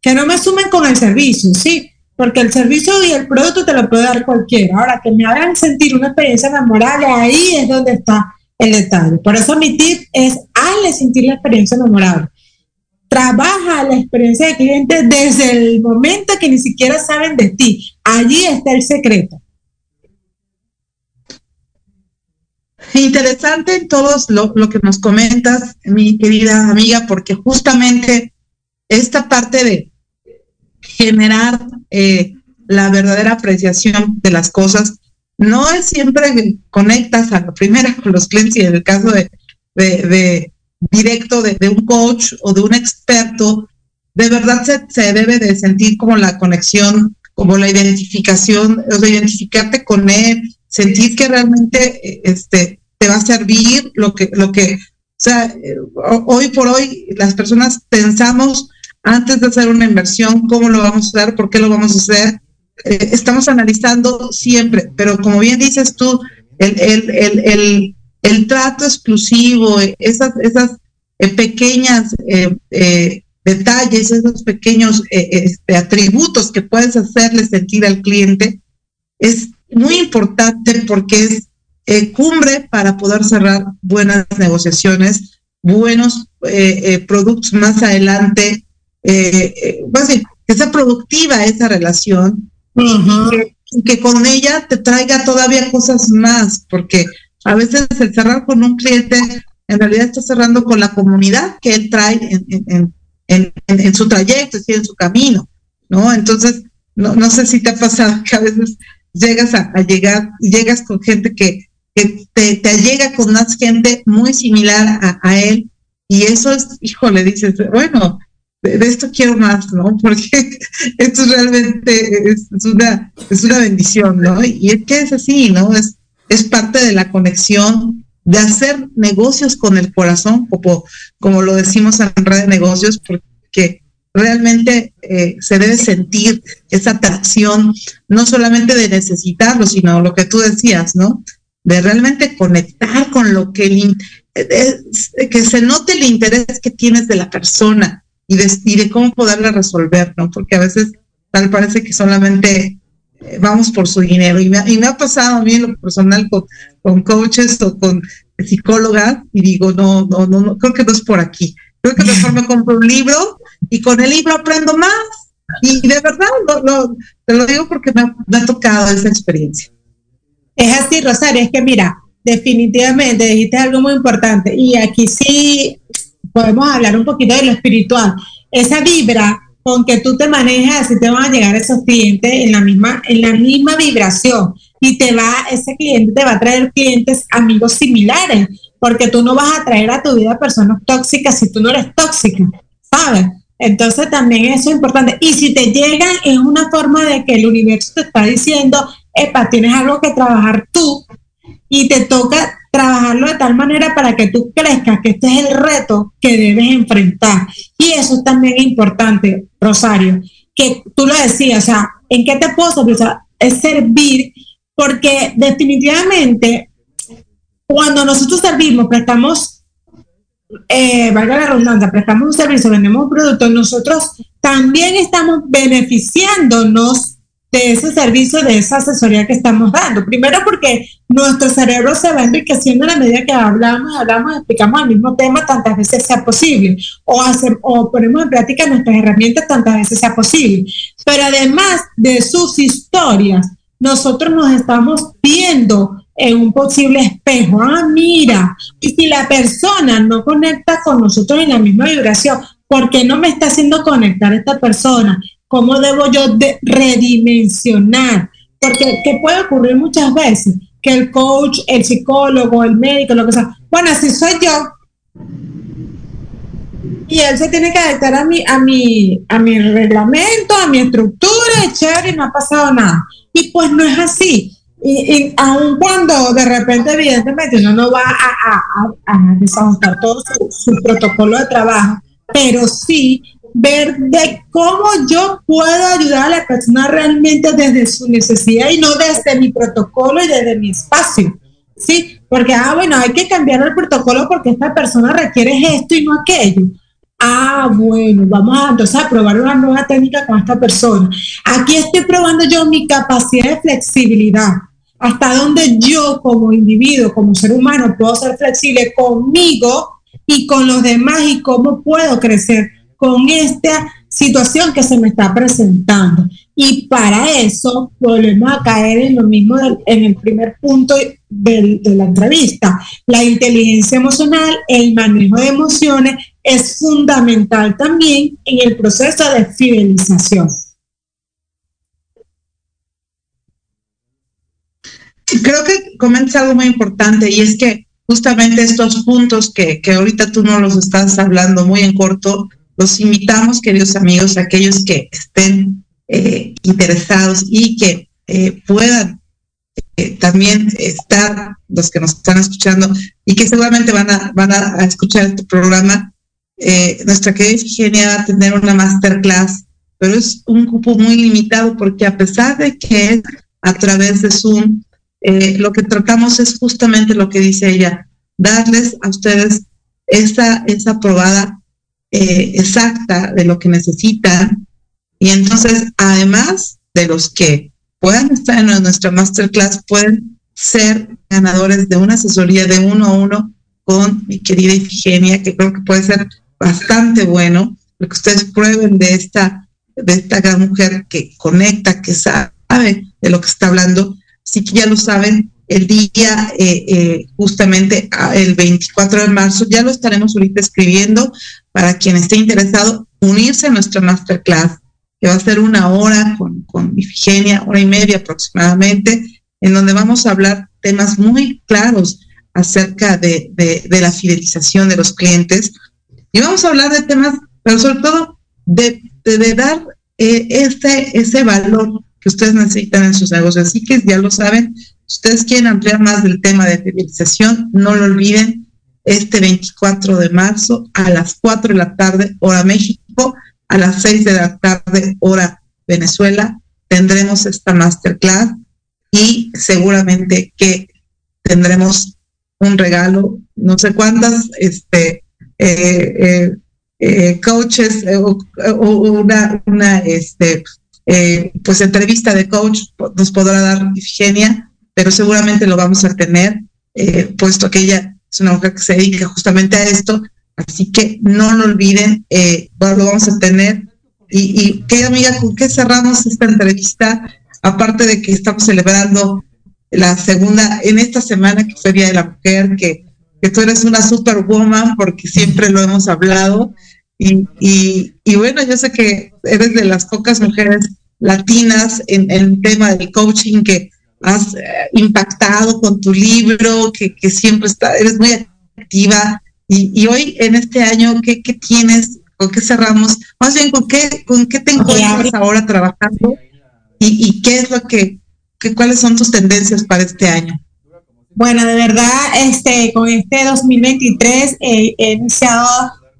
que no me sumen con el servicio, ¿sí? Porque el servicio y el producto te lo puede dar cualquiera. Ahora, que me hagan sentir una experiencia memorable, ahí es donde está el detalle. Por eso mi tip es hazle sentir la experiencia memorable. Trabaja la experiencia de cliente desde el momento que ni siquiera saben de ti. Allí está el secreto. Interesante en todos lo, lo que nos comentas, mi querida amiga, porque justamente esta parte de generar eh, la verdadera apreciación de las cosas no es siempre que conectas a la primera con los clientes y en el caso de, de, directo de, de, un coach o de un experto, de verdad se, se, debe de sentir como la conexión, como la identificación, o sea, identificarte con él, sentir que realmente este, te va a servir lo que, lo que, o sea, hoy por hoy las personas pensamos antes de hacer una inversión, cómo lo vamos a hacer, por qué lo vamos a hacer, eh, estamos analizando siempre, pero como bien dices tú, el, el, el, el, el trato exclusivo, esas, esas eh, pequeñas eh, detalles, esos pequeños este, atributos que puedes hacerle sentir al cliente, es muy importante porque es eh, cumbre para poder cerrar buenas negociaciones, buenos eh, productos más adelante, pues, que sea productiva esa relación. Uh -huh. que, y que con ella te traiga todavía cosas más, porque a veces el cerrar con un cliente en realidad está cerrando con la comunidad que él trae en, en, en, en, su trayecto, en su camino, ¿no? Entonces, no, no sé si te ha pasado que a veces llegas a, a llegar, llegas con gente que, que te, te llega con más gente muy similar a, a él, y eso es, híjole, dices, bueno, de, de, esto quiero más, ¿no? Porque esto realmente es, es, una, es una bendición, ¿no? Y es que es así, ¿no? Es, es parte de la conexión, de hacer negocios con el corazón, como, como lo decimos en red de negocios, porque realmente eh, se debe sentir esa atracción, no solamente de necesitarlo, sino lo que tú decías, ¿no? De realmente conectar con lo que, el, eh, que se note el interés que tienes de la persona y de, cómo poderla resolver, ¿no? Porque a veces tal parece que solamente eh, vamos por su dinero. Y me, y me, ha pasado a mí en lo personal con, con coaches o con psicólogas y digo, no, no, no, no, creo que no es por aquí. Creo que mejor me compro un libro y con el libro aprendo más. Y de verdad, lo, lo, te lo digo porque me ha, me ha tocado esa experiencia. Es así, Rosario, es que mira, definitivamente dijiste algo muy importante y aquí sí podemos hablar un poquito de lo espiritual. Esa vibra con que tú te manejas, así te van a llegar esos clientes en la misma, en la misma vibración y te va, ese cliente te va a traer clientes, amigos similares, porque tú no vas a traer a tu vida personas tóxicas si tú no eres tóxica, ¿sabes? Entonces también eso es importante. Y si te llegan es una forma de que el universo te está diciendo, epa, tienes algo que trabajar tú y te toca trabajarlo de tal manera para que tú crezcas, que este es el reto que debes enfrentar. Y eso también es importante, Rosario, que tú lo decías, o sea, ¿en qué te puedo servir? Es servir, porque definitivamente cuando nosotros servimos, prestamos, eh, valga la redundancia, prestamos un servicio, vendemos un producto, nosotros también estamos beneficiándonos de ese servicio, de esa asesoría que estamos dando. Primero porque nuestro cerebro se va enriqueciendo a la medida que hablamos, hablamos, explicamos el mismo tema tantas veces sea posible, o, o ponemos en práctica nuestras herramientas tantas veces sea posible. Pero además de sus historias, nosotros nos estamos viendo en un posible espejo. Ah, mira, y si la persona no conecta con nosotros en la misma vibración, ¿por qué no me está haciendo conectar esta persona? ¿Cómo debo yo redimensionar? Porque ¿qué puede ocurrir muchas veces? Que el coach, el psicólogo, el médico, lo que sea, bueno, así soy yo. Y él se tiene que adaptar a mi, a mi, a mi reglamento, a mi estructura, chévere, y no ha pasado nada. Y pues no es así. Y, y aun cuando de repente, evidentemente, uno no va a, a, desajustar todo su protocolo de trabajo, pero sí ver de cómo yo puedo ayudar a la persona realmente desde su necesidad y no desde mi protocolo y desde mi espacio. Sí, porque, ah, bueno, hay que cambiar el protocolo porque esta persona requiere esto y no aquello. Ah, bueno, vamos a entonces a probar una nueva técnica con esta persona. Aquí estoy probando yo mi capacidad de flexibilidad. Hasta donde yo como individuo, como ser humano, puedo ser flexible conmigo y con los demás y cómo puedo crecer con esta situación que se me está presentando. Y para eso volvemos a caer en lo mismo en el primer punto de la entrevista. La inteligencia emocional, el manejo de emociones es fundamental también en el proceso de fidelización. Creo que comentas algo muy importante y es que justamente estos puntos que, que ahorita tú no los estás hablando muy en corto, los invitamos, queridos amigos, aquellos que estén eh, interesados y que eh, puedan eh, también estar, los que nos están escuchando y que seguramente van a, van a, escuchar este programa, nuestra querida Ifigenia va a tener una masterclass, pero es un grupo muy limitado porque a pesar de que es a través de Zoom, lo que tratamos es justamente lo que dice ella, darles a ustedes esa, esa probada eh, exacta de lo que necesitan. Y entonces, además de los que puedan estar en nuestra masterclass, pueden ser ganadores de una asesoría de uno a uno con mi querida Ifigenia, que creo que puede ser bastante bueno, lo que ustedes prueben de esta, de esta gran mujer que conecta, que sabe, de lo que está hablando. Así que ya lo saben, el día eh, eh, justamente ah, el 24 de marzo, ya lo estaremos ahorita escribiendo para quien esté interesado, unirse a nuestra masterclass, que va a ser una hora con, con Ifigenia, hora y media aproximadamente, en donde vamos a hablar temas muy claros acerca de, de, de la fidelización de los clientes. Y vamos a hablar de temas, pero sobre todo de, de, dar eh, ese, ese valor que ustedes necesitan en sus negocios. Así que ya lo saben, si ustedes quieren ampliar más del tema de fidelización, no lo olviden, este 24 de marzo a las 4 de la tarde, hora México, a las 6 de la tarde, hora Venezuela, tendremos esta masterclass y seguramente que tendremos un regalo, no sé cuántas, este, eh, eh, eh, coaches o, o, una, una este, pues entrevista de coach nos podrá dar Ifigenia, pero seguramente lo vamos a tener, puesto que ella es una mujer que se dedica justamente a esto, así que no lo olviden, eh, lo vamos a tener. Y, querida amiga, ¿con qué cerramos esta entrevista? Aparte de que estamos celebrando la segunda, en esta semana que fue Día de la Mujer, que, que tú eres una superwoman, porque siempre lo hemos hablado. Y, y, bueno, yo sé que eres de las pocas mujeres latinas en el tema del coaching que has eh, impactado con tu libro, que, que, siempre está, eres muy activa. Y, y hoy, en este año, ¿qué, ¿qué, tienes? ¿Con qué cerramos? Más bien, ¿con qué, con qué te encuentras ahora trabajando? ¿Y, y qué es lo que, que, cuáles son tus tendencias para este año? Bueno, de verdad, este, con este 2023 eh, he iniciado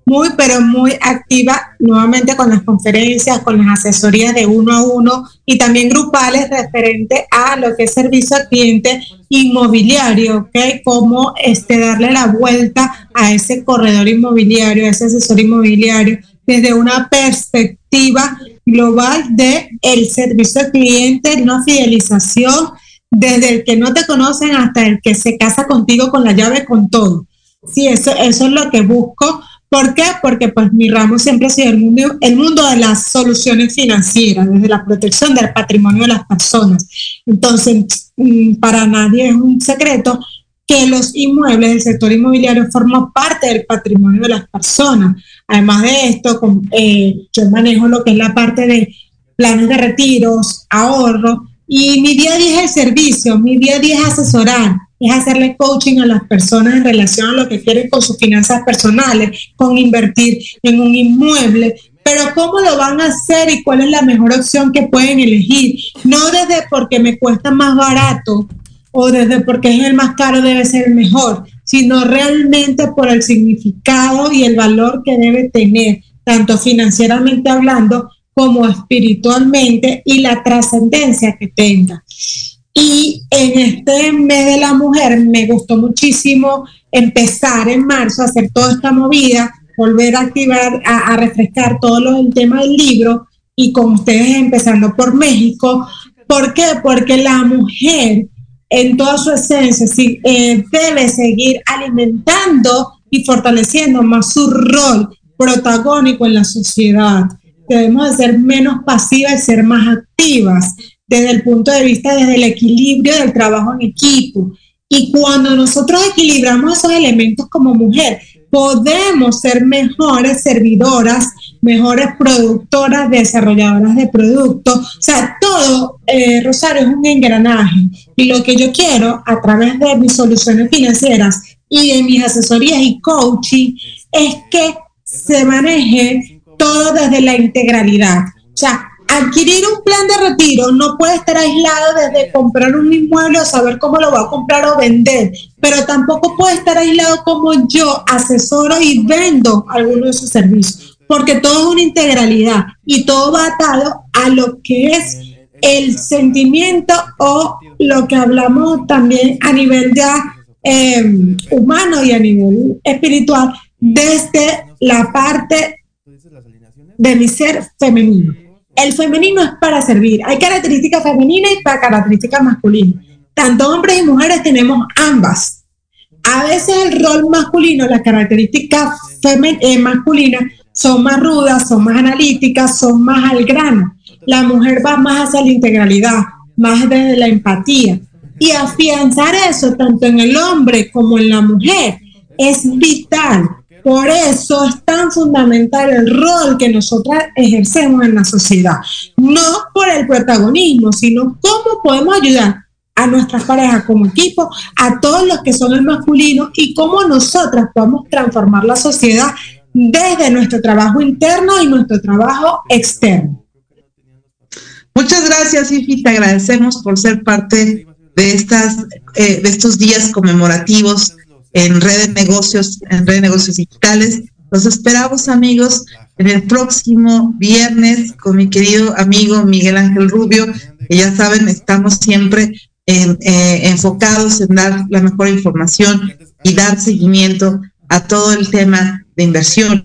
muy, pero muy activa nuevamente con las conferencias, con las asesorías de uno a uno y también grupales referente a lo que es servicio al cliente inmobiliario, ¿ok? Cómo este, darle la vuelta a ese corredor inmobiliario, a ese asesor inmobiliario, desde una perspectiva global de el servicio al cliente, no fidelización, desde el que no te conocen hasta el que se casa contigo con la llave, con todo. Sí, eso, eso es lo que busco ¿Por qué? Porque pues mi ramo siempre ha sido el mundo, el mundo de las soluciones financieras, desde la protección del patrimonio de las personas. Entonces, mm, para nadie es un secreto que los inmuebles del sector inmobiliario forman parte del patrimonio de las personas. Además de esto, con, eh, yo manejo lo que es la parte de planes de retiros, ahorro, y mi día a día es el servicio, mi día a día es asesorar, es hacerle coaching a las personas en relación a lo que quieren con sus finanzas personales, con invertir en un inmueble. Pero ¿cómo lo van a hacer y cuál es la mejor opción que pueden elegir? No desde porque me cuesta más barato o desde porque es el más caro debe ser el mejor, sino realmente por el significado y el valor que debe tener, tanto financieramente hablando como espiritualmente y la trascendencia que tenga. Y en este mes de la mujer me gustó muchísimo empezar en marzo a hacer toda esta movida, volver a activar, a, a refrescar todo lo, el tema del libro y con ustedes empezando por México. ¿Por qué? Porque la mujer en toda su esencia sí, eh, debe seguir alimentando y fortaleciendo más su rol protagónico en la sociedad. Debemos de ser menos pasivas y ser más activas desde el punto de vista, desde el equilibrio del trabajo en equipo. Y cuando nosotros equilibramos esos elementos como mujer, podemos ser mejores servidoras, mejores productoras, desarrolladoras de productos. O sea, todo, eh, Rosario, es un engranaje. Y lo que yo quiero a través de mis soluciones financieras y de mis asesorías y coaching es que se maneje todo desde la integralidad. O sea, adquirir un plan de retiro no puede estar aislado desde comprar un inmueble o saber cómo lo va a comprar o vender, pero tampoco puede estar aislado como yo asesoro y vendo algunos de sus servicios, porque todo es una integralidad y todo va atado a lo que es el sentimiento o lo que hablamos también a nivel ya eh, humano y a nivel espiritual desde la parte de mi ser femenino el femenino es para servir. Hay características femeninas y para características masculinas. Tanto hombres y mujeres tenemos ambas. A veces el rol masculino, las características eh, masculinas son más rudas, son más analíticas, son más al grano. La mujer va más hacia la integralidad, más desde la empatía. Y afianzar eso tanto en el hombre como en la mujer es vital. Por eso es tan fundamental el rol que nosotras ejercemos en la sociedad. No por el protagonismo, sino cómo podemos ayudar a nuestras parejas como equipo, a todos los que son el masculino y cómo nosotras podemos transformar la sociedad desde nuestro trabajo interno y nuestro trabajo externo. Muchas gracias, Ifi. Te agradecemos por ser parte de, estas, eh, de estos días conmemorativos en Red de Negocios, en Red de Negocios Digitales. Los esperamos, amigos, en el próximo viernes con mi querido amigo Miguel Ángel Rubio, que ya saben, estamos siempre eh, enfocados en dar la mejor información y dar seguimiento a todo el tema de inversiones,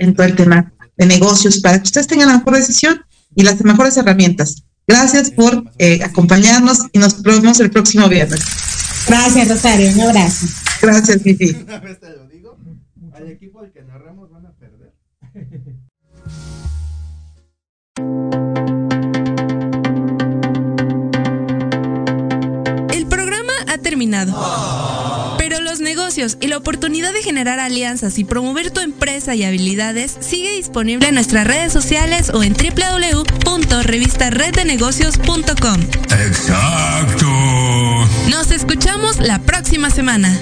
en todo el tema de negocios, para que ustedes tengan la mejor decisión y las mejores herramientas. Gracias por eh, acompañarnos y nos vemos el próximo viernes. Gracias, Rosario. Un abrazo. Gracias, Fifi. Una vez te lo digo, al equipo al que narramos van a perder. El programa ha terminado. Pero los negocios y la oportunidad de generar alianzas y promover tu empresa y habilidades sigue disponible en nuestras redes sociales o en www.revistareddenegocios.com. Exacto. Nos escuchamos la próxima semana.